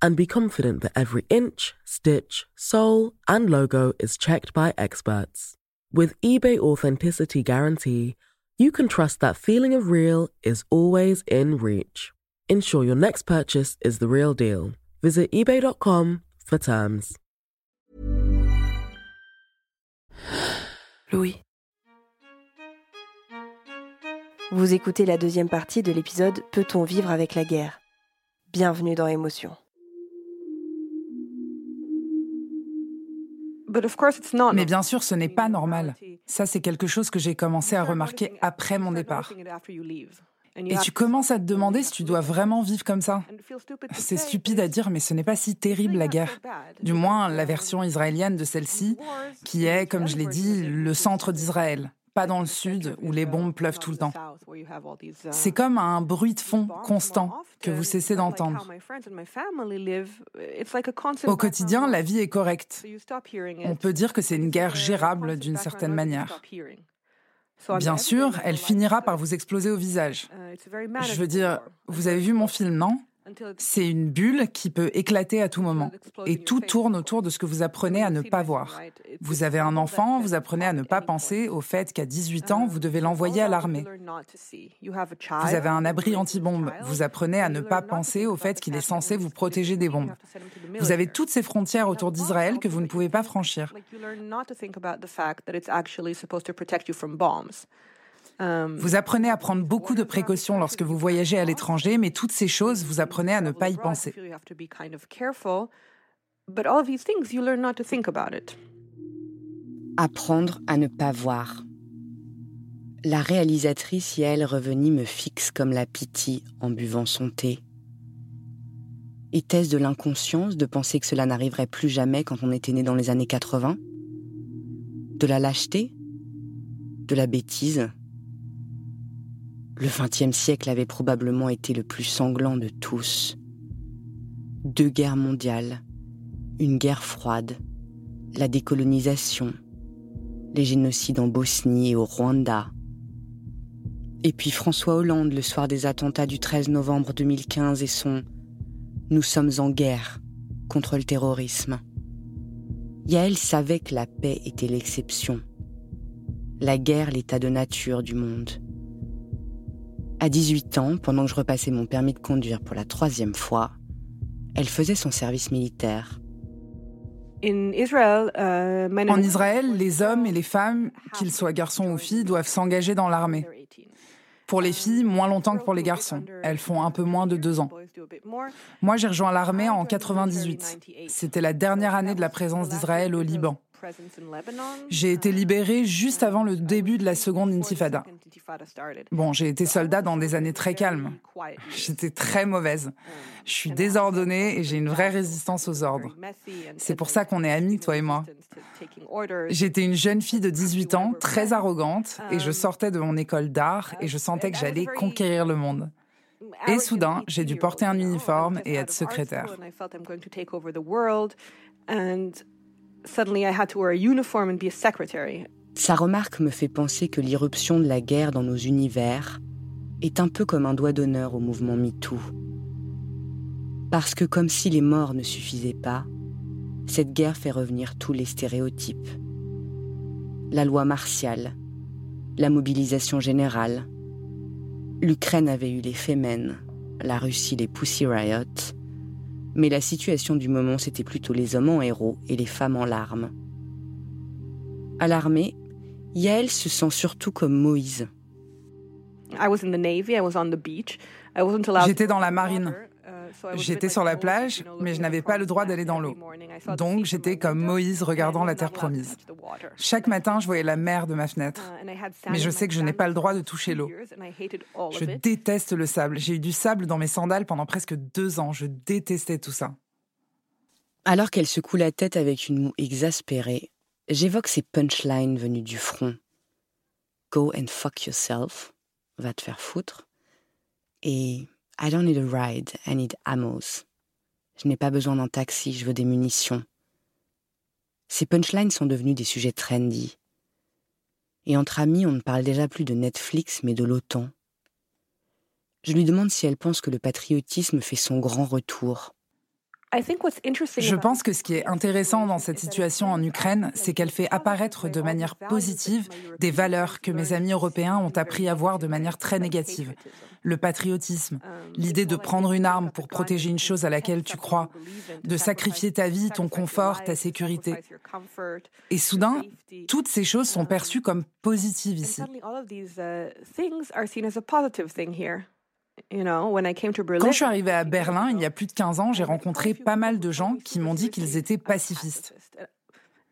and be confident that every inch, stitch, sole, and logo is checked by experts. With eBay Authenticity Guarantee, you can trust that feeling of real is always in reach. Ensure your next purchase is the real deal. Visit eBay.com for terms. Louis. Vous écoutez la deuxième partie de l'épisode Peut-on vivre avec la guerre Bienvenue dans Émotion. Mais bien sûr, ce n'est pas normal. Ça, c'est quelque chose que j'ai commencé à remarquer après mon départ. Et tu commences à te demander si tu dois vraiment vivre comme ça. C'est stupide à dire, mais ce n'est pas si terrible la guerre. Du moins, la version israélienne de celle-ci, qui est, comme je l'ai dit, le centre d'Israël pas dans le sud où les bombes pleuvent tout le temps. C'est comme un bruit de fond constant que vous cessez d'entendre. Au quotidien, la vie est correcte. On peut dire que c'est une guerre gérable d'une certaine manière. Bien sûr, elle finira par vous exploser au visage. Je veux dire, vous avez vu mon film, non? C'est une bulle qui peut éclater à tout moment. Et tout tourne autour de ce que vous apprenez à ne pas voir. Vous avez un enfant, vous apprenez à ne pas penser au fait qu'à 18 ans, vous devez l'envoyer à l'armée. Vous avez un abri anti-bombe. Vous apprenez à ne pas penser au fait qu'il est censé vous protéger des bombes. Vous avez toutes ces frontières autour d'Israël que vous ne pouvez pas franchir. Um, vous apprenez à prendre beaucoup de précautions lorsque vous voyagez à l'étranger, mais toutes ces choses, vous apprenez à ne pas y penser. Apprendre à ne pas voir. La réalisatrice y elle revenue me fixe comme la pitié en buvant son thé. Était-ce de l'inconscience de penser que cela n'arriverait plus jamais quand on était né dans les années 80 De la lâcheté? De la bêtise? Le XXe siècle avait probablement été le plus sanglant de tous. Deux guerres mondiales, une guerre froide, la décolonisation, les génocides en Bosnie et au Rwanda. Et puis François Hollande le soir des attentats du 13 novembre 2015 et son ⁇ Nous sommes en guerre contre le terrorisme ⁇ Yael savait que la paix était l'exception, la guerre l'état de nature du monde. À 18 ans, pendant que je repassais mon permis de conduire pour la troisième fois, elle faisait son service militaire. Uh, en Israël, les hommes et les femmes, qu'ils soient garçons ou filles, doivent s'engager dans l'armée. Pour les filles, moins longtemps que pour les garçons. Elles font un peu moins de deux ans. Moi, j'ai rejoint l'armée en 98. C'était la dernière année de la présence d'Israël au Liban. J'ai été libérée juste avant le début de la seconde intifada. Bon, j'ai été soldat dans des années très calmes. J'étais très mauvaise. Je suis désordonnée et j'ai une vraie résistance aux ordres. C'est pour ça qu'on est amis, toi et moi. J'étais une jeune fille de 18 ans, très arrogante, et je sortais de mon école d'art et je sentais que j'allais conquérir le monde. Et soudain, j'ai dû porter un uniforme et être secrétaire. Sa remarque me fait penser que l'irruption de la guerre dans nos univers est un peu comme un doigt d'honneur au mouvement MeToo. Parce que comme si les morts ne suffisaient pas, cette guerre fait revenir tous les stéréotypes. La loi martiale, la mobilisation générale. L'Ukraine avait eu les Femen, la Russie les Pussy Riot, mais la situation du moment c'était plutôt les hommes en héros et les femmes en larmes. À l'armée, Yael se sent surtout comme Moïse. J'étais dans la marine. J'étais sur la plage, mais je n'avais pas le droit d'aller dans l'eau. Donc j'étais comme Moïse regardant la terre promise. Chaque matin, je voyais la mer de ma fenêtre. Mais je sais que je n'ai pas le droit de toucher l'eau. Je déteste le sable. J'ai eu du sable dans mes sandales pendant presque deux ans. Je détestais tout ça. Alors qu'elle secoue la tête avec une moue exaspérée, j'évoque ces punchlines venues du front. Go and fuck yourself, va te faire foutre. Et I don't need a ride, I need ammos. Je n'ai pas besoin d'un taxi, je veux des munitions. Ces punchlines sont devenus des sujets trendy. Et entre amis, on ne parle déjà plus de Netflix, mais de l'OTAN. Je lui demande si elle pense que le patriotisme fait son grand retour. Je pense que ce qui est intéressant dans cette situation en Ukraine, c'est qu'elle fait apparaître de manière positive des valeurs que mes amis européens ont appris à voir de manière très négative. Le patriotisme, l'idée de prendre une arme pour protéger une chose à laquelle tu crois, de sacrifier ta vie, ton confort, ta sécurité. Et soudain, toutes ces choses sont perçues comme positives ici. Quand je suis arrivée à Berlin, il y a plus de 15 ans, j'ai rencontré pas mal de gens qui m'ont dit qu'ils étaient pacifistes.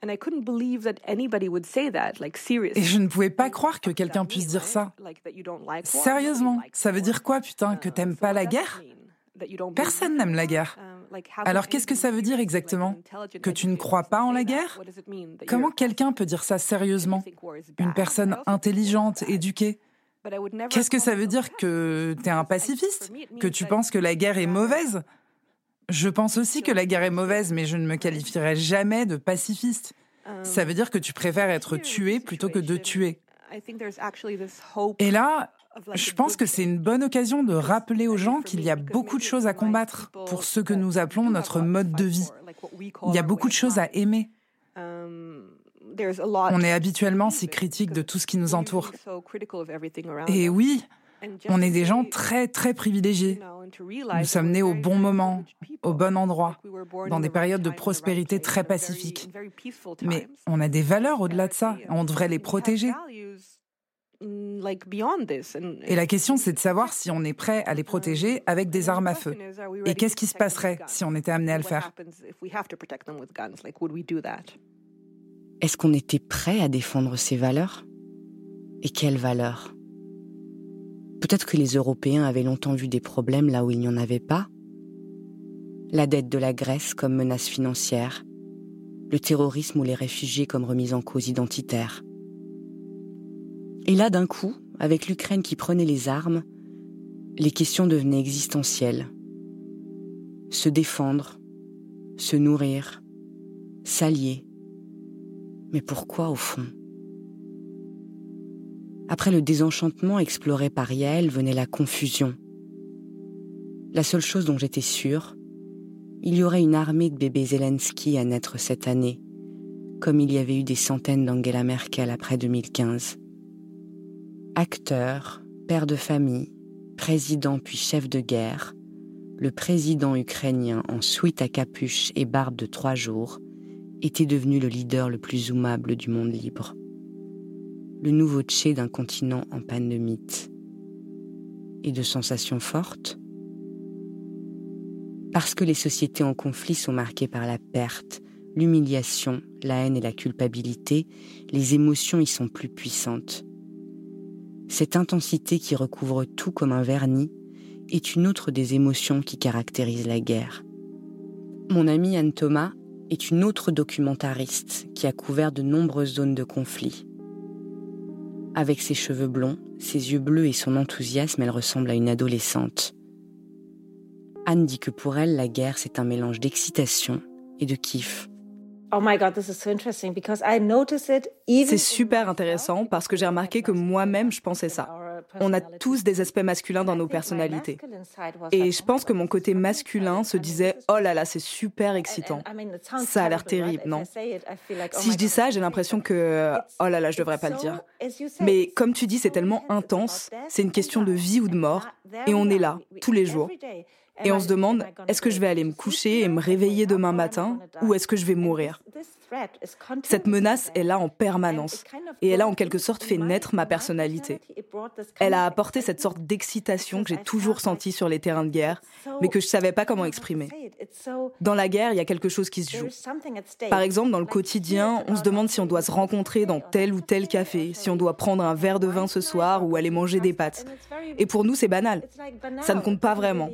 Et je ne pouvais pas croire que quelqu'un puisse dire ça. Sérieusement, ça veut dire quoi, putain, que t'aimes pas la guerre? Personne n'aime la guerre. Alors qu'est-ce que ça veut dire exactement? Que tu ne crois pas en la guerre? Comment quelqu'un peut dire ça sérieusement Une personne intelligente, éduquée? Qu'est-ce que ça veut dire que tu es un pacifiste Que tu penses que la guerre est mauvaise? Je pense aussi que la guerre est mauvaise, mais je ne me qualifierai jamais de pacifiste. Ça veut dire que tu préfères être tué plutôt que de tuer. Et là, je pense que c'est une bonne occasion de rappeler aux gens qu'il y a beaucoup de choses à combattre pour ce que nous appelons notre mode de vie. Il y a beaucoup de choses à aimer. On est habituellement si critique de tout ce qui nous entoure. Et oui, on est des gens très, très privilégiés. Nous sommes nés au bon moment, au bon endroit, dans des périodes de prospérité très pacifiques. Mais on a des valeurs au-delà de ça, on devrait les protéger. Et la question, c'est de savoir si on est prêt à les protéger avec des armes à feu. Et qu'est-ce qui se passerait si on était amené à le faire? Est-ce qu'on était prêt à défendre ces valeurs? Et quelles valeurs? Peut-être que les Européens avaient longtemps vu des problèmes là où il n'y en avait pas. La dette de la Grèce comme menace financière, le terrorisme ou les réfugiés comme remise en cause identitaire. Et là, d'un coup, avec l'Ukraine qui prenait les armes, les questions devenaient existentielles. Se défendre, se nourrir, s'allier, mais pourquoi au fond? Après le désenchantement exploré par Yael venait la confusion. La seule chose dont j'étais sûre, il y aurait une armée de bébés Zelensky à naître cette année, comme il y avait eu des centaines d'Angela Merkel après 2015. Acteur, père de famille, président puis chef de guerre, le président ukrainien en suite à capuche et barbe de trois jours était devenu le leader le plus zoomable du monde libre. Le nouveau Tché d'un continent en panne de mythes. Et de sensations fortes Parce que les sociétés en conflit sont marquées par la perte, l'humiliation, la haine et la culpabilité, les émotions y sont plus puissantes. Cette intensité qui recouvre tout comme un vernis est une autre des émotions qui caractérisent la guerre. Mon ami Anne Thomas est une autre documentariste qui a couvert de nombreuses zones de conflit. Avec ses cheveux blonds, ses yeux bleus et son enthousiasme, elle ressemble à une adolescente. Anne dit que pour elle, la guerre, c'est un mélange d'excitation et de kiff. Oh c'est super intéressant parce que j'ai remarqué que moi-même je pensais ça. On a tous des aspects masculins dans nos personnalités. Et je pense que mon côté masculin se disait Oh là là, c'est super excitant. Ça a l'air terrible, non? Si je dis ça, j'ai l'impression que Oh là là, je devrais pas le dire. Mais comme tu dis, c'est tellement intense, c'est une question de vie ou de mort, et on est là, tous les jours. Et on se demande, est-ce que je vais aller me coucher et me réveiller demain matin ou est-ce que je vais mourir? Cette menace est là en permanence et elle a en quelque sorte fait naître ma personnalité. Elle a apporté cette sorte d'excitation que j'ai toujours sentie sur les terrains de guerre, mais que je ne savais pas comment exprimer. Dans la guerre, il y a quelque chose qui se joue. Par exemple, dans le quotidien, on se demande si on doit se rencontrer dans tel ou tel café, si on doit prendre un verre de vin ce soir ou aller manger des pâtes. Et pour nous, c'est banal. Ça ne compte pas vraiment.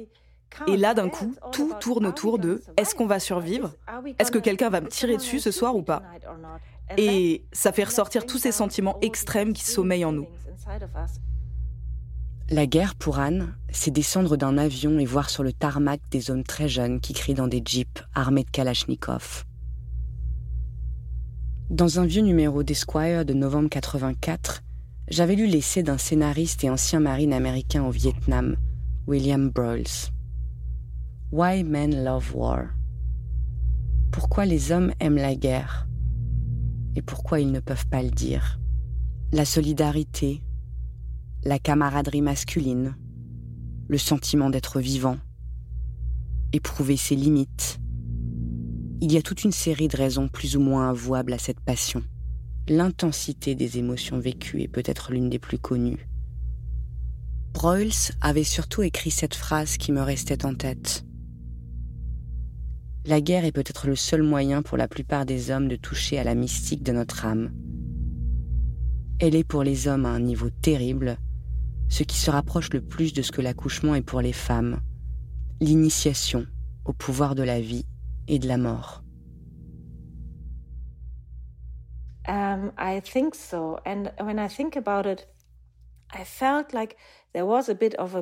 Et là, d'un coup, tout tourne autour de est-ce qu'on va survivre? Est-ce que quelqu'un va me tirer dessus ce soir ou pas? Et ça fait ressortir tous ces sentiments extrêmes qui sommeillent en nous. La guerre pour Anne, c'est descendre d'un avion et voir sur le tarmac des hommes très jeunes qui crient dans des jeeps armés de Kalachnikov. Dans un vieux numéro d'Esquire de novembre 84, j'avais lu l'essai d'un scénariste et ancien marine américain au Vietnam, William Broyles. Why Men Love War? Pourquoi les hommes aiment la guerre? Et pourquoi ils ne peuvent pas le dire? La solidarité, la camaraderie masculine, le sentiment d'être vivant, éprouver ses limites. Il y a toute une série de raisons plus ou moins avouables à cette passion. L'intensité des émotions vécues est peut-être l'une des plus connues. Broyles avait surtout écrit cette phrase qui me restait en tête. La guerre est peut-être le seul moyen pour la plupart des hommes de toucher à la mystique de notre âme. Elle est pour les hommes à un niveau terrible, ce qui se rapproche le plus de ce que l'accouchement est pour les femmes, l'initiation au pouvoir de la vie et de la mort.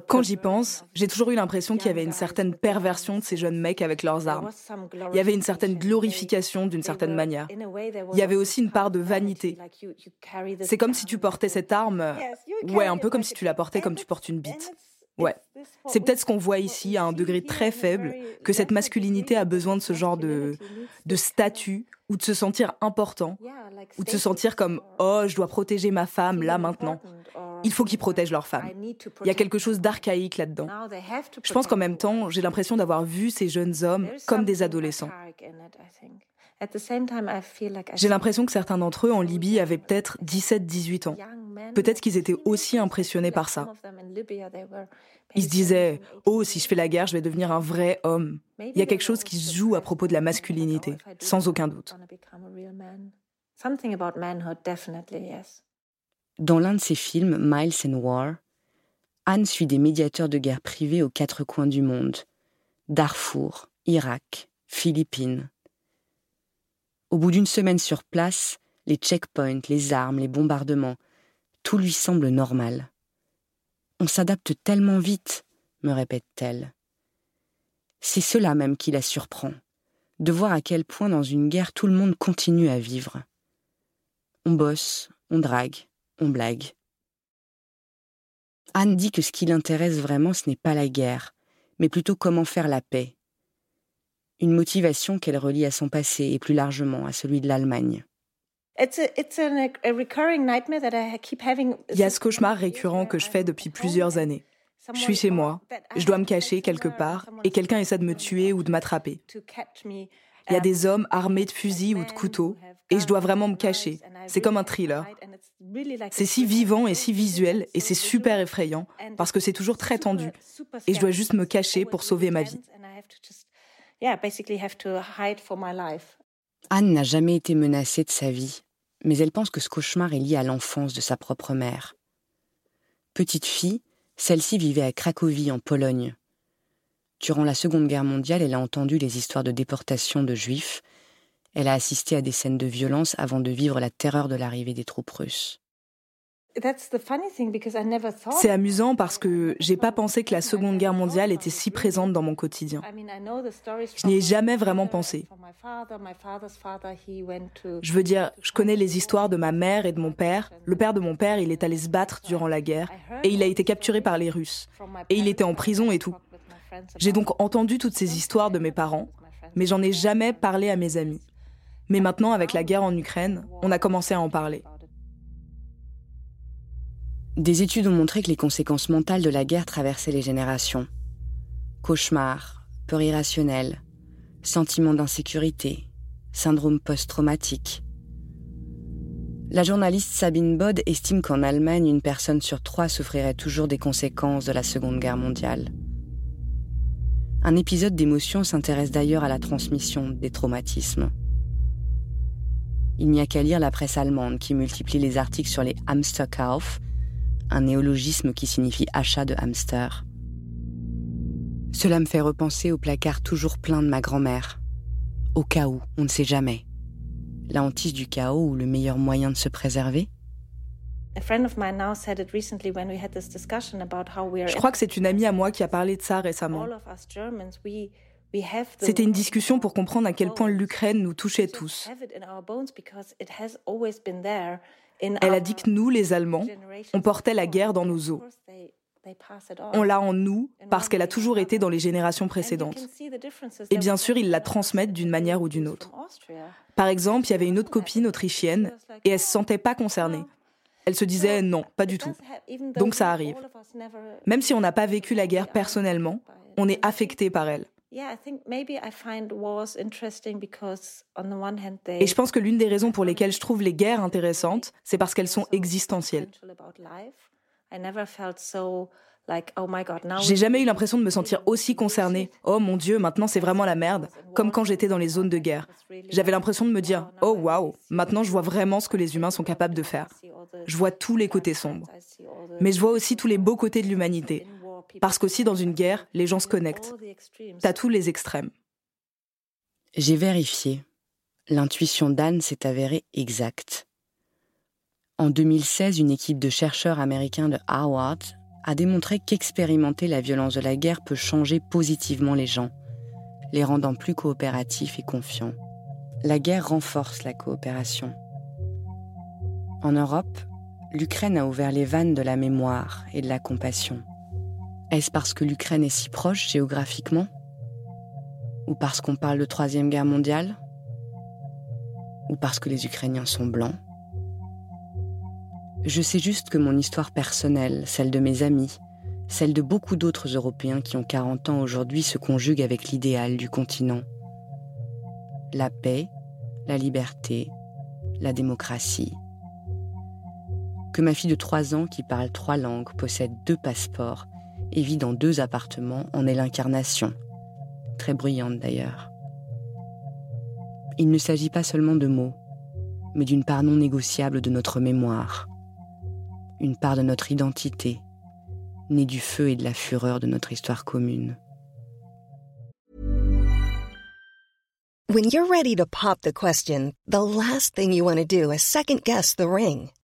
Quand j'y pense, j'ai toujours eu l'impression qu'il y avait une certaine perversion de ces jeunes mecs avec leurs armes. Il y avait une certaine glorification d'une certaine manière. Il y avait aussi une part de vanité. C'est comme si tu portais cette arme, ouais, un peu comme si tu la portais comme tu portes une bite. Ouais. C'est peut-être ce qu'on voit ici à un degré très faible, que cette masculinité a besoin de ce genre de, de statut ou de se sentir important, ou de se sentir comme oh, je dois protéger ma femme là maintenant. Il faut qu'ils protègent leurs femmes. Il y a quelque chose d'archaïque là-dedans. Je pense qu'en même temps, j'ai l'impression d'avoir vu ces jeunes hommes comme des adolescents. J'ai l'impression que certains d'entre eux en Libye avaient peut-être 17-18 ans. Peut-être qu'ils étaient aussi impressionnés par ça. Ils se disaient Oh, si je fais la guerre, je vais devenir un vrai homme. Il y a quelque chose qui se joue à propos de la masculinité, sans aucun doute. Dans l'un de ses films, Miles and War, Anne suit des médiateurs de guerre privés aux quatre coins du monde Darfour, Irak, Philippines. Au bout d'une semaine sur place, les checkpoints, les armes, les bombardements, tout lui semble normal. On s'adapte tellement vite, me répète-t-elle. C'est cela même qui la surprend, de voir à quel point dans une guerre tout le monde continue à vivre. On bosse, on drague, on blague. Anne dit que ce qui l'intéresse vraiment, ce n'est pas la guerre, mais plutôt comment faire la paix. Une motivation qu'elle relie à son passé et plus largement à celui de l'Allemagne. Il y a ce cauchemar récurrent que je fais depuis plusieurs années. Je suis chez moi, je dois me cacher quelque part et quelqu'un essaie de me tuer ou de m'attraper. Il y a des hommes armés de fusils ou de couteaux et je dois vraiment me cacher. C'est comme un thriller. C'est si vivant et si visuel et c'est super effrayant parce que c'est toujours très tendu et je dois juste me cacher pour sauver ma vie. Anne n'a jamais été menacée de sa vie, mais elle pense que ce cauchemar est lié à l'enfance de sa propre mère. Petite fille, celle-ci vivait à Cracovie en Pologne. Durant la Seconde Guerre mondiale, elle a entendu les histoires de déportation de juifs elle a assisté à des scènes de violence avant de vivre la terreur de l'arrivée des troupes russes. C'est amusant parce que j'ai pas pensé que la Seconde Guerre mondiale était si présente dans mon quotidien. Je n'y ai jamais vraiment pensé. Je veux dire, je connais les histoires de ma mère et de mon père. Le père de mon père, il est allé se battre durant la guerre et il a été capturé par les Russes. Et il était en prison et tout. J'ai donc entendu toutes ces histoires de mes parents, mais j'en ai jamais parlé à mes amis. Mais maintenant, avec la guerre en Ukraine, on a commencé à en parler. Des études ont montré que les conséquences mentales de la guerre traversaient les générations. Cauchemars, peur irrationnelle, sentiment d'insécurité, syndrome post-traumatique. La journaliste Sabine Bod estime qu'en Allemagne, une personne sur trois souffrirait toujours des conséquences de la Seconde Guerre mondiale. Un épisode d'émotion s'intéresse d'ailleurs à la transmission des traumatismes. Il n'y a qu'à lire la presse allemande qui multiplie les articles sur les Hamsterkauf, un néologisme qui signifie achat de hamster. Cela me fait repenser au placard toujours plein de ma grand-mère. Au cas où, on ne sait jamais. La hantise du chaos ou le meilleur moyen de se préserver? Je crois que c'est une amie à moi qui a parlé de ça récemment. C'était une discussion pour comprendre à quel point l'Ukraine nous touchait tous. Elle a dit que nous, les Allemands, on portait la guerre dans nos os. On l'a en nous parce qu'elle a toujours été dans les générations précédentes. Et bien sûr, ils la transmettent d'une manière ou d'une autre. Par exemple, il y avait une autre copine autrichienne et elle se sentait pas concernée. Elle se disait non, pas du tout. Donc ça arrive. Même si on n'a pas vécu la guerre personnellement, on est affecté par elle. Et je pense que l'une des raisons pour lesquelles je trouve les guerres intéressantes, c'est parce qu'elles sont existentielles. Oh J'ai jamais eu l'impression de me sentir aussi concernée. Oh mon Dieu, maintenant c'est vraiment la merde, comme quand j'étais dans les zones de guerre. J'avais l'impression de me dire, oh waouh, maintenant je vois vraiment ce que les humains sont capables de faire. Je vois tous les côtés sombres. Mais je vois aussi tous les beaux côtés de l'humanité. Parce qu'aussi dans une guerre, les gens se connectent. T'as tous les extrêmes. J'ai vérifié. L'intuition d'Anne s'est avérée exacte. En 2016, une équipe de chercheurs américains de Harvard a démontré qu'expérimenter la violence de la guerre peut changer positivement les gens, les rendant plus coopératifs et confiants. La guerre renforce la coopération. En Europe, l'Ukraine a ouvert les vannes de la mémoire et de la compassion. Est-ce parce que l'Ukraine est si proche géographiquement Ou parce qu'on parle de Troisième Guerre mondiale Ou parce que les Ukrainiens sont blancs? Je sais juste que mon histoire personnelle, celle de mes amis, celle de beaucoup d'autres Européens qui ont 40 ans aujourd'hui se conjugue avec l'idéal du continent. La paix, la liberté, la démocratie. Que ma fille de 3 ans qui parle trois langues, possède deux passeports et vit dans deux appartements en est l'incarnation. Très bruyante d'ailleurs. Il ne s'agit pas seulement de mots, mais d'une part non négociable de notre mémoire une part de notre identité, née du feu et de la fureur de notre histoire commune. When you're ready to pop the question, the last thing you want to do is second guess the ring.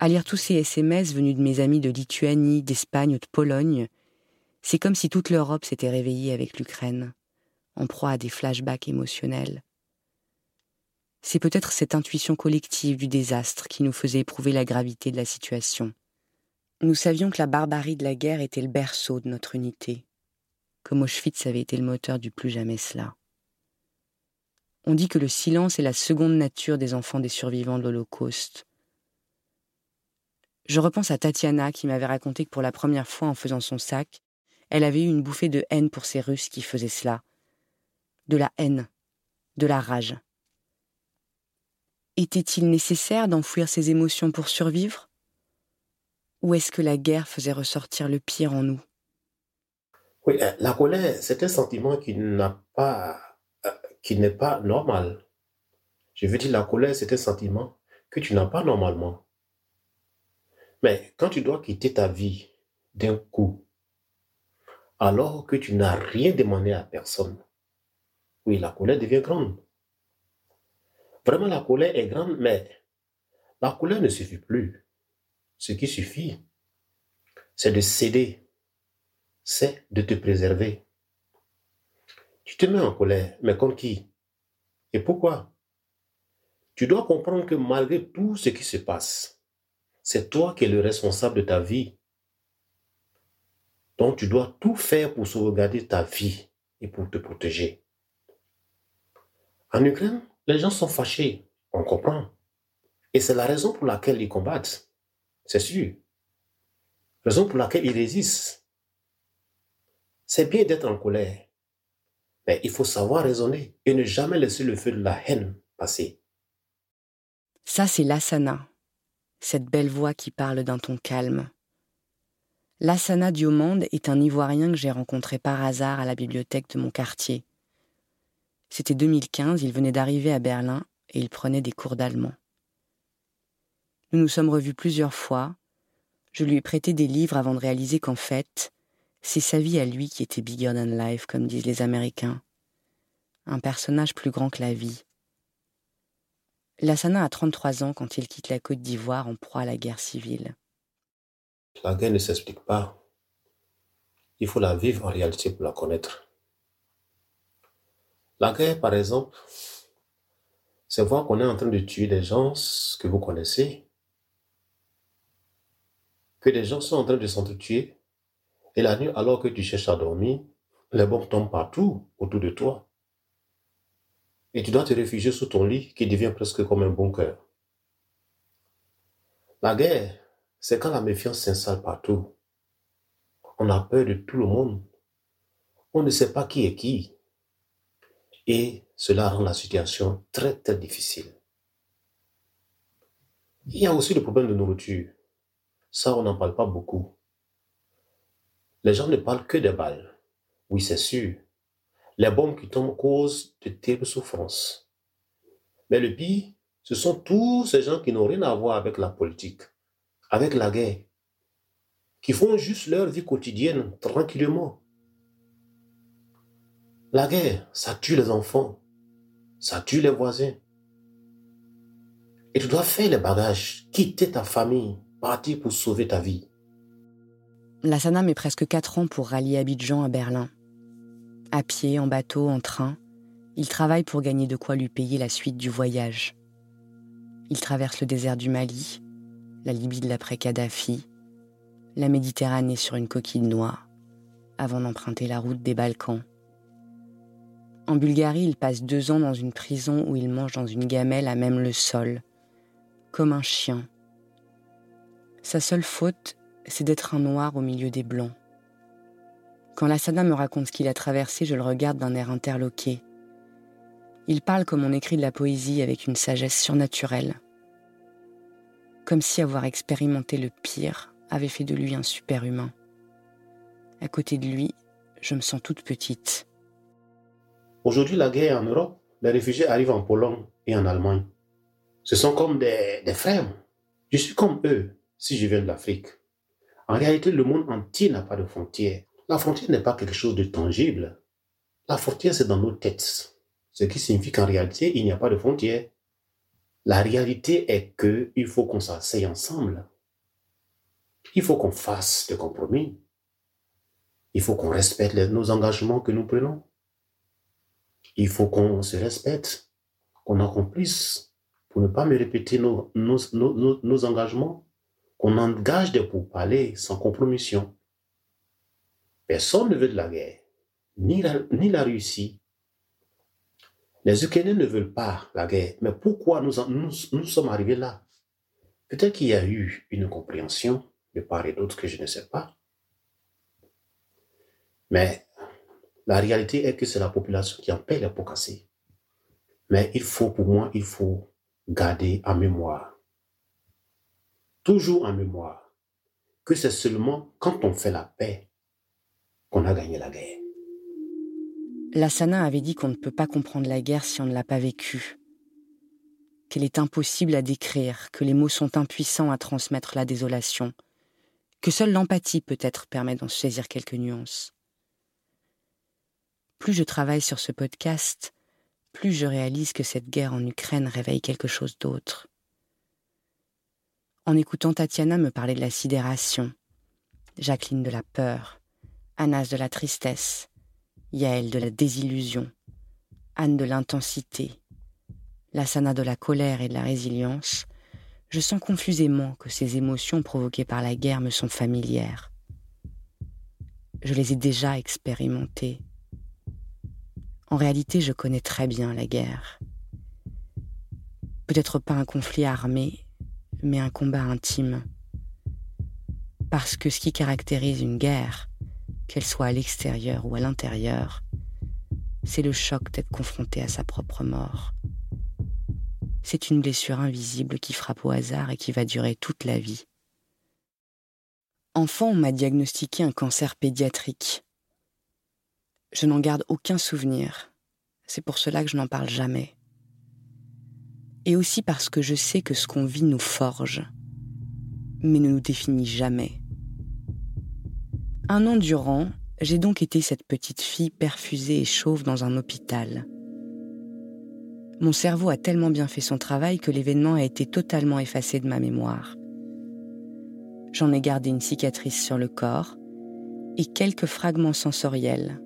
À lire tous ces SMS venus de mes amis de Lituanie, d'Espagne ou de Pologne, c'est comme si toute l'Europe s'était réveillée avec l'Ukraine, en proie à des flashbacks émotionnels c'est peut-être cette intuition collective du désastre qui nous faisait éprouver la gravité de la situation. Nous savions que la barbarie de la guerre était le berceau de notre unité, comme Auschwitz avait été le moteur du plus jamais cela. On dit que le silence est la seconde nature des enfants des survivants de l'Holocauste. Je repense à Tatiana qui m'avait raconté que pour la première fois en faisant son sac, elle avait eu une bouffée de haine pour ces Russes qui faisaient cela. De la haine, de la rage. Était-il nécessaire d'enfouir ses émotions pour survivre? Ou est-ce que la guerre faisait ressortir le pire en nous? Oui, euh, la colère, c'est un sentiment qui n'a euh, qui n'est pas normal. Je veux dire, la colère, c'est un sentiment que tu n'as pas normalement. Mais quand tu dois quitter ta vie d'un coup, alors que tu n'as rien demandé à personne, oui, la colère devient grande. Vraiment, la colère est grande, mais la colère ne suffit plus. Ce qui suffit, c'est de céder, c'est de te préserver. Tu te mets en colère, mais contre qui? Et pourquoi? Tu dois comprendre que malgré tout ce qui se passe, c'est toi qui es le responsable de ta vie. Donc tu dois tout faire pour sauvegarder ta vie et pour te protéger. En Ukraine, les gens sont fâchés, on comprend. Et c'est la raison pour laquelle ils combattent. C'est sûr. Raison pour laquelle ils résistent. C'est bien d'être en colère. Mais il faut savoir raisonner et ne jamais laisser le feu de la haine passer. Ça, c'est l'asana, cette belle voix qui parle d'un ton calme. L'asana Diomande est un Ivoirien que j'ai rencontré par hasard à la bibliothèque de mon quartier. C'était 2015, il venait d'arriver à Berlin et il prenait des cours d'allemand. Nous nous sommes revus plusieurs fois. Je lui ai prêté des livres avant de réaliser qu'en fait, c'est sa vie à lui qui était bigger than life, comme disent les Américains. Un personnage plus grand que la vie. Lassana a 33 ans quand il quitte la Côte d'Ivoire en proie à la guerre civile. La guerre ne s'explique pas. Il faut la vivre en réalité pour la connaître. La guerre, par exemple, c'est voir qu'on est en train de tuer des gens que vous connaissez, que des gens sont en train de s'entretuer, et la nuit, alors que tu cherches à dormir, les bombes tombent partout autour de toi. Et tu dois te réfugier sous ton lit qui devient presque comme un bunker. La guerre, c'est quand la méfiance s'installe partout. On a peur de tout le monde. On ne sait pas qui est qui. Et cela rend la situation très très difficile. Il y a aussi le problème de nourriture. Ça, on n'en parle pas beaucoup. Les gens ne parlent que des balles. Oui, c'est sûr. Les bombes qui tombent causent de terribles souffrances. Mais le pire, ce sont tous ces gens qui n'ont rien à voir avec la politique, avec la guerre, qui font juste leur vie quotidienne tranquillement. La guerre, ça tue les enfants, ça tue les voisins. Et tu dois faire les bagages, quitter ta famille, partir pour sauver ta vie. Lassana met presque quatre ans pour rallier Abidjan à Berlin. À pied, en bateau, en train, il travaille pour gagner de quoi lui payer la suite du voyage. Il traverse le désert du Mali, la Libye de l'après-Kadhafi, la Méditerranée sur une coquille noire, avant d'emprunter la route des Balkans. En Bulgarie, il passe deux ans dans une prison où il mange dans une gamelle à même le sol, comme un chien. Sa seule faute, c'est d'être un noir au milieu des blancs. Quand Lassana me raconte ce qu'il a traversé, je le regarde d'un air interloqué. Il parle comme on écrit de la poésie avec une sagesse surnaturelle. Comme si avoir expérimenté le pire avait fait de lui un super-humain. À côté de lui, je me sens toute petite. Aujourd'hui, la guerre en Europe, les réfugiés arrivent en Pologne et en Allemagne. Ce sont comme des, des frères. Je suis comme eux si je viens de l'Afrique. En réalité, le monde entier n'a pas de frontières. La frontière n'est pas quelque chose de tangible. La frontière, c'est dans nos têtes. Ce qui signifie qu'en réalité, il n'y a pas de frontière. La réalité est que il faut qu'on s'asseye ensemble. Il faut qu'on fasse des compromis. Il faut qu'on respecte nos engagements que nous prenons. Il faut qu'on se respecte, qu'on accomplisse pour ne pas me répéter nos, nos, nos, nos engagements qu'on engage des pourparlers sans compromission. Personne ne veut de la guerre, ni la, ni la Russie. Les Ukrainiens ne veulent pas la guerre, mais pourquoi nous, nous, sommes arrivés là? Peut-être qu'il y a eu une compréhension de part et d'autre que je ne sais pas. Mais la réalité est que c'est la population qui en paie les pots cassés. Mais il faut, pour moi, il faut garder en mémoire toujours en mémoire que c'est seulement quand on fait la paix qu'on a gagné la guerre. Lassana avait dit qu'on ne peut pas comprendre la guerre si on ne l'a pas vécue, qu'elle est impossible à décrire, que les mots sont impuissants à transmettre la désolation, que seule l'empathie peut-être permet d'en saisir quelques nuances. Plus je travaille sur ce podcast, plus je réalise que cette guerre en Ukraine réveille quelque chose d'autre en écoutant Tatiana me parler de la sidération, Jacqueline de la peur, Anas de la tristesse, Yael de la désillusion, Anne de l'intensité, Lassana de la colère et de la résilience, je sens confusément que ces émotions provoquées par la guerre me sont familières. Je les ai déjà expérimentées. En réalité, je connais très bien la guerre. Peut-être pas un conflit armé, mais un combat intime. Parce que ce qui caractérise une guerre, qu'elle soit à l'extérieur ou à l'intérieur, c'est le choc d'être confronté à sa propre mort. C'est une blessure invisible qui frappe au hasard et qui va durer toute la vie. Enfant, on m'a diagnostiqué un cancer pédiatrique. Je n'en garde aucun souvenir. C'est pour cela que je n'en parle jamais. Et aussi parce que je sais que ce qu'on vit nous forge, mais ne nous définit jamais. Un an durant, j'ai donc été cette petite fille perfusée et chauve dans un hôpital. Mon cerveau a tellement bien fait son travail que l'événement a été totalement effacé de ma mémoire. J'en ai gardé une cicatrice sur le corps et quelques fragments sensoriels.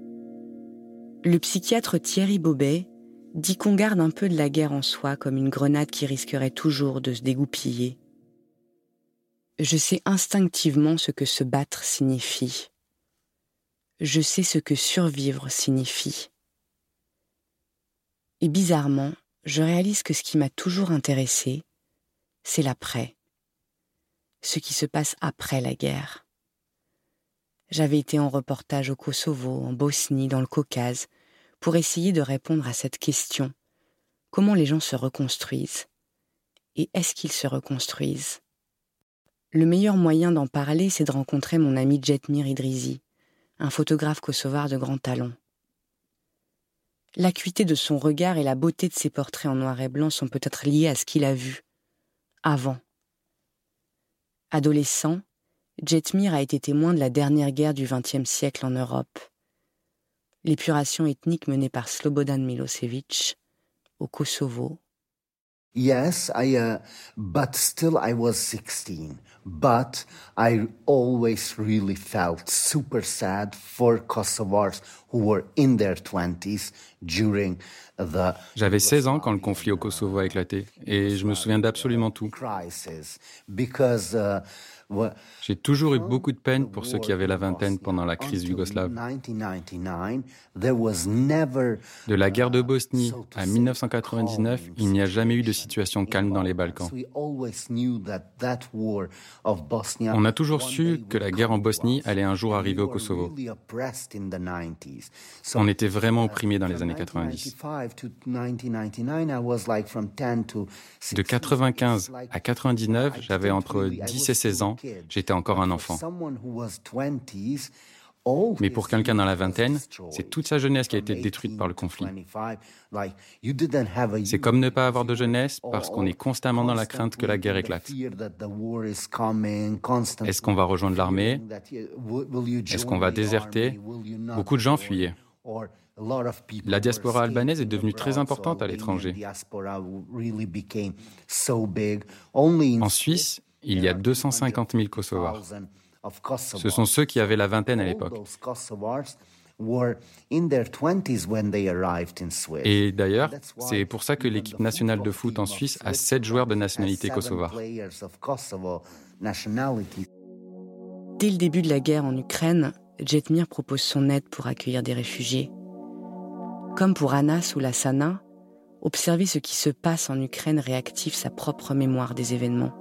Le psychiatre Thierry Bobet dit qu'on garde un peu de la guerre en soi comme une grenade qui risquerait toujours de se dégoupiller. Je sais instinctivement ce que se battre signifie. Je sais ce que survivre signifie. Et bizarrement, je réalise que ce qui m'a toujours intéressé, c'est l'après. Ce qui se passe après la guerre. J'avais été en reportage au Kosovo, en Bosnie, dans le Caucase, pour essayer de répondre à cette question. Comment les gens se reconstruisent Et est-ce qu'ils se reconstruisent? Le meilleur moyen d'en parler, c'est de rencontrer mon ami Jetmir Idrizi, un photographe kosovar de grand talent. L'acuité de son regard et la beauté de ses portraits en noir et blanc sont peut-être liés à ce qu'il a vu avant. Adolescent, Jetmir a été témoin de la dernière guerre du XXe siècle en Europe. L'épuration ethnique menée par Slobodan Milosevic au Kosovo. Yes, I, uh, but still I was 16. But I always really felt super sad for Kosovars who were in their 20s during the J'avais 16 ans quand le conflit au Kosovo a éclaté et je me souviens d'absolument tout. Crisis, Because uh, j'ai toujours eu beaucoup de peine pour ceux qui avaient la vingtaine pendant la crise yougoslave. De la guerre de Bosnie à 1999, il n'y a jamais eu de situation calme dans les Balkans. On a toujours su que la guerre en Bosnie allait un jour arriver au Kosovo. On était vraiment opprimés dans les années 90. De 95 à 99, j'avais entre 10 et 16 ans J'étais encore un enfant. Mais pour quelqu'un dans la vingtaine, c'est toute sa jeunesse qui a été détruite par le conflit. C'est comme ne pas avoir de jeunesse parce qu'on est constamment dans la crainte que la guerre éclate. Est-ce qu'on va rejoindre l'armée? Est-ce qu'on va déserter? Beaucoup de gens fuyaient. La diaspora albanaise est devenue très importante à l'étranger. En Suisse, il y a 250 000 Kosovars. Ce sont ceux qui avaient la vingtaine à l'époque. Et d'ailleurs, c'est pour ça que l'équipe nationale de foot en Suisse a sept joueurs de nationalité kosovare. Dès le début de la guerre en Ukraine, Jetmir propose son aide pour accueillir des réfugiés. Comme pour Anas ou Lassana, observer ce qui se passe en Ukraine réactive sa propre mémoire des événements.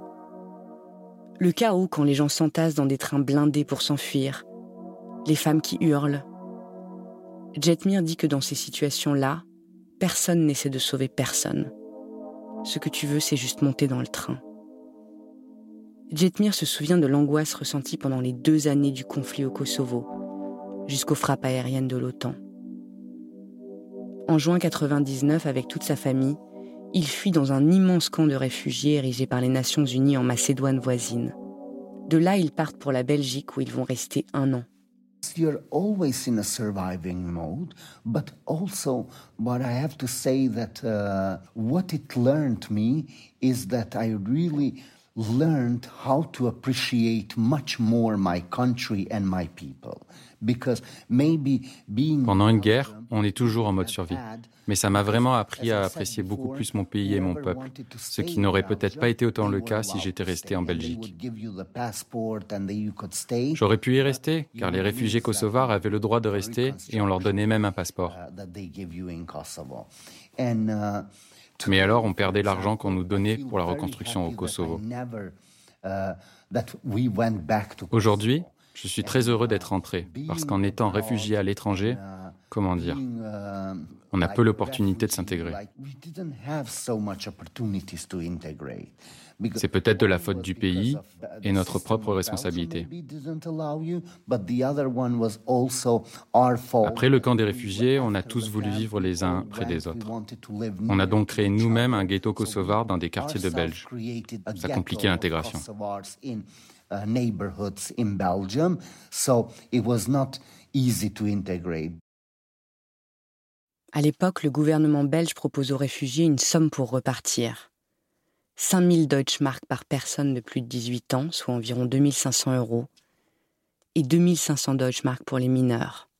Le chaos quand les gens s'entassent dans des trains blindés pour s'enfuir. Les femmes qui hurlent. Jetmir dit que dans ces situations-là, personne n'essaie de sauver personne. Ce que tu veux, c'est juste monter dans le train. Jetmir se souvient de l'angoisse ressentie pendant les deux années du conflit au Kosovo, jusqu'aux frappes aériennes de l'OTAN. En juin 99, avec toute sa famille, il fuit dans un immense camp de réfugiés érigé par les Nations Unies en Macédoine voisine. De là, ils partent pour la Belgique où ils vont rester un an. You're always in a surviving mode, but also what I have to say that uh, what it learned me is that I really learned how to appreciate much more my country and my people. Pendant une guerre, on est toujours en mode survie. Mais ça m'a vraiment appris à apprécier beaucoup plus mon pays et mon peuple, ce qui n'aurait peut-être pas été autant le cas si j'étais resté en Belgique. J'aurais pu y rester, car les réfugiés kosovars avaient le droit de rester et on leur donnait même un passeport. Mais alors, on perdait l'argent qu'on nous donnait pour la reconstruction au Kosovo. Aujourd'hui, je suis très heureux d'être rentré, parce qu'en étant réfugié à l'étranger, comment dire, on a peu l'opportunité de s'intégrer. C'est peut-être de la faute du pays et notre propre responsabilité. Après le camp des réfugiés, on a tous voulu vivre les uns près des autres. On a donc créé nous-mêmes un ghetto kosovar dans des quartiers de Belges. Ça compliquait l'intégration. Uh, neighborhoods in Belgium, so it was not easy to integrate. À l'époque, le gouvernement belge propose aux réfugiés une somme pour repartir. 5000 Deutschmark par personne de plus de 18 ans, soit environ 2500 euros, et 2500 Deutschmark pour les mineurs.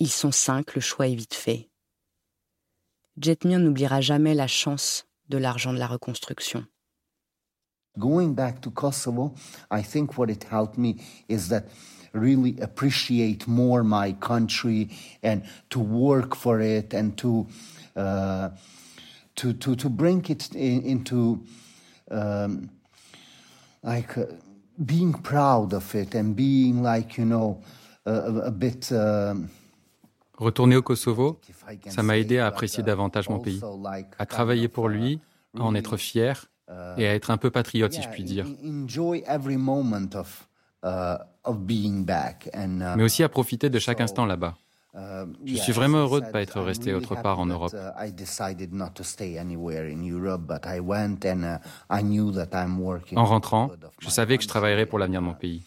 Ils sont cinq, le choix est vite fait. Jetmir n'oubliera jamais la chance de l'argent de la reconstruction. Going back to Kosovo, I think what it helped me is that really appreciate more my country and to work for it and to uh, to, to to bring it in, into um, like uh, being proud of it and being like you know a, a bit. Um, Retourner au Kosovo, ça m'a aidé à apprécier davantage mon pays, à travailler pour lui, à en être fier et à être un peu patriote, si je puis dire. Mais aussi à profiter de chaque instant là-bas. Je suis vraiment heureux de ne pas être resté autre part en Europe. En rentrant, je savais que je travaillerais pour l'avenir de mon pays.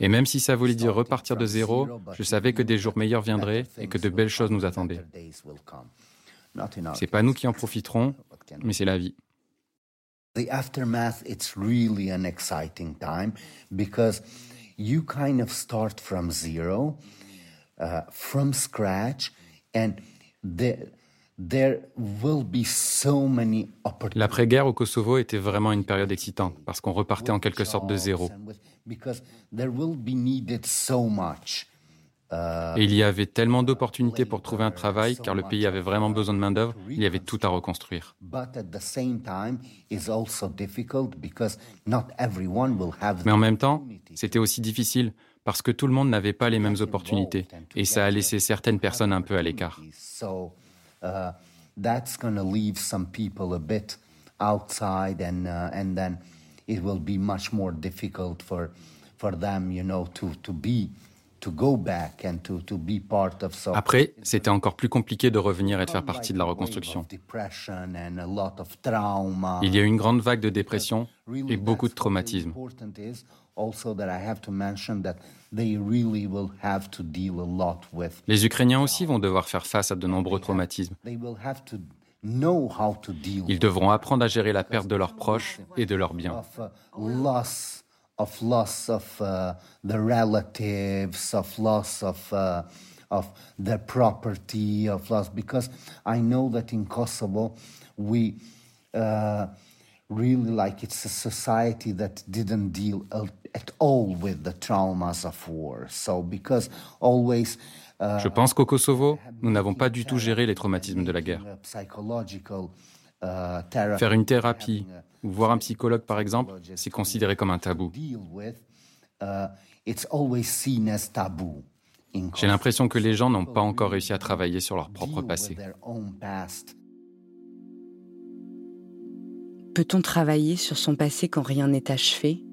Et même si ça voulait dire repartir de zéro, je savais que des jours meilleurs viendraient et que de belles choses nous attendaient. C'est pas nous qui en profiterons, mais c'est la vie. The aftermath, it's really an exciting time because you kind of start from zero, uh, from scratch, and there, there will be so many opportunities. L'après-guerre au Kosovo était vraiment une période excitante parce qu'on repartait en quelque sorte de zéro. Because there will be needed so much. Euh, Et il y avait tellement d'opportunités pour trouver un travail, car le pays avait vraiment besoin de main-d'œuvre, il y avait tout à reconstruire. Mais en même temps, c'était aussi difficile, parce que tout le monde n'avait pas les mêmes opportunités, et ça a laissé certaines personnes un peu à l'écart. Uh, après, c'était encore plus compliqué de revenir et de faire partie de la reconstruction. Il y a eu une grande vague de dépression et beaucoup de traumatisme. Les Ukrainiens aussi vont devoir faire face à de nombreux traumatismes. Ils devront apprendre à gérer la perte de leurs proches et de leurs biens. Of loss of uh, the relatives, of loss of uh, of their property, of loss. Because I know that in Kosovo, we uh, really like it's a society that didn't deal at all with the traumas of war. So because always. Uh, Je pense qu'au Kosovo, nous n'avons pas du tout géré les traumatismes de la guerre. Uh, Faire une thérapie, ou voir un psychologue par exemple, c'est considéré comme un tabou. Uh, J'ai l'impression que les gens n'ont pas encore réussi à travailler sur leur propre passé. Peut-on travailler sur son passé quand rien n'est achevé?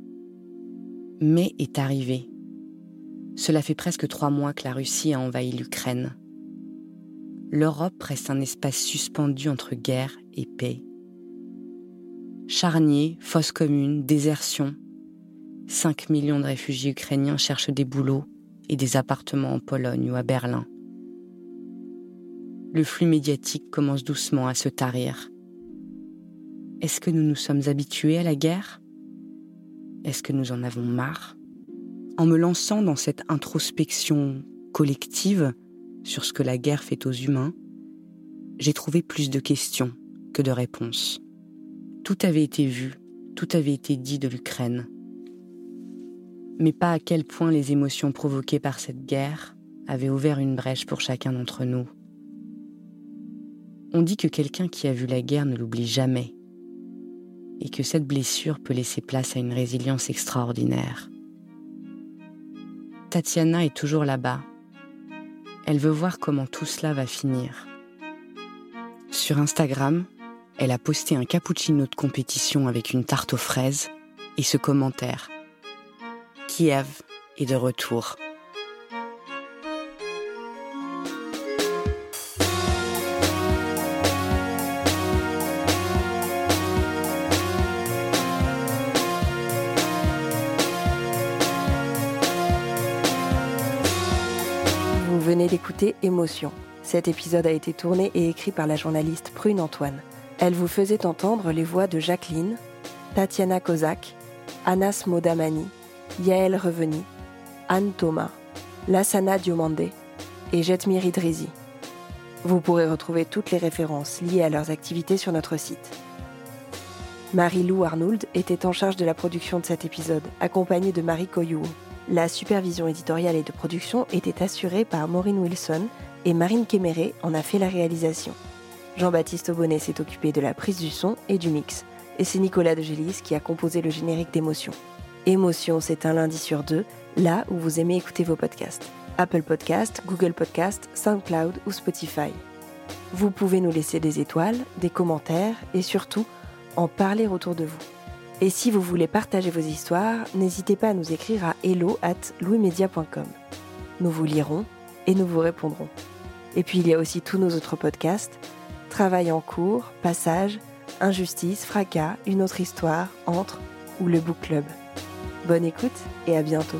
Mais est arrivé. Cela fait presque trois mois que la Russie a envahi l'Ukraine l'Europe reste un espace suspendu entre guerre et paix. Charniers, fosses communes, désertion. 5 millions de réfugiés ukrainiens cherchent des boulots et des appartements en Pologne ou à Berlin. Le flux médiatique commence doucement à se tarir. Est-ce que nous nous sommes habitués à la guerre? Est-ce que nous en avons marre? En me lançant dans cette introspection collective sur ce que la guerre fait aux humains, j'ai trouvé plus de questions que de réponses. Tout avait été vu, tout avait été dit de l'Ukraine. Mais pas à quel point les émotions provoquées par cette guerre avaient ouvert une brèche pour chacun d'entre nous. On dit que quelqu'un qui a vu la guerre ne l'oublie jamais, et que cette blessure peut laisser place à une résilience extraordinaire. Tatiana est toujours là-bas. Elle veut voir comment tout cela va finir. Sur Instagram, elle a posté un cappuccino de compétition avec une tarte aux fraises et ce commentaire. Kiev est de retour. Émotion cet épisode a été tourné et écrit par la journaliste Prune Antoine. Elle vous faisait entendre les voix de Jacqueline, Tatiana Kozak, Anas Modamani, Yael Reveni, Anne Thomas, Lassana Diomandé et Jetmir Idrizi. Vous pourrez retrouver toutes les références liées à leurs activités sur notre site. Marie-Lou Arnould était en charge de la production de cet épisode, accompagnée de Marie Coyou. La supervision éditoriale et de production était assurée par Maureen Wilson et Marine Kéméré en a fait la réalisation. Jean-Baptiste Aubonnet s'est occupé de la prise du son et du mix, et c'est Nicolas de Gélis qui a composé le générique d'émotion. Émotion, c'est un lundi sur deux, là où vous aimez écouter vos podcasts. Apple Podcast, Google Podcast, SoundCloud ou Spotify. Vous pouvez nous laisser des étoiles, des commentaires et surtout en parler autour de vous. Et si vous voulez partager vos histoires, n'hésitez pas à nous écrire à hello at. Nous vous lirons et nous vous répondrons. Et puis il y a aussi tous nos autres podcasts Travail en cours, Passage, Injustice, Fracas, Une autre histoire, Entre ou le Book Club. Bonne écoute et à bientôt.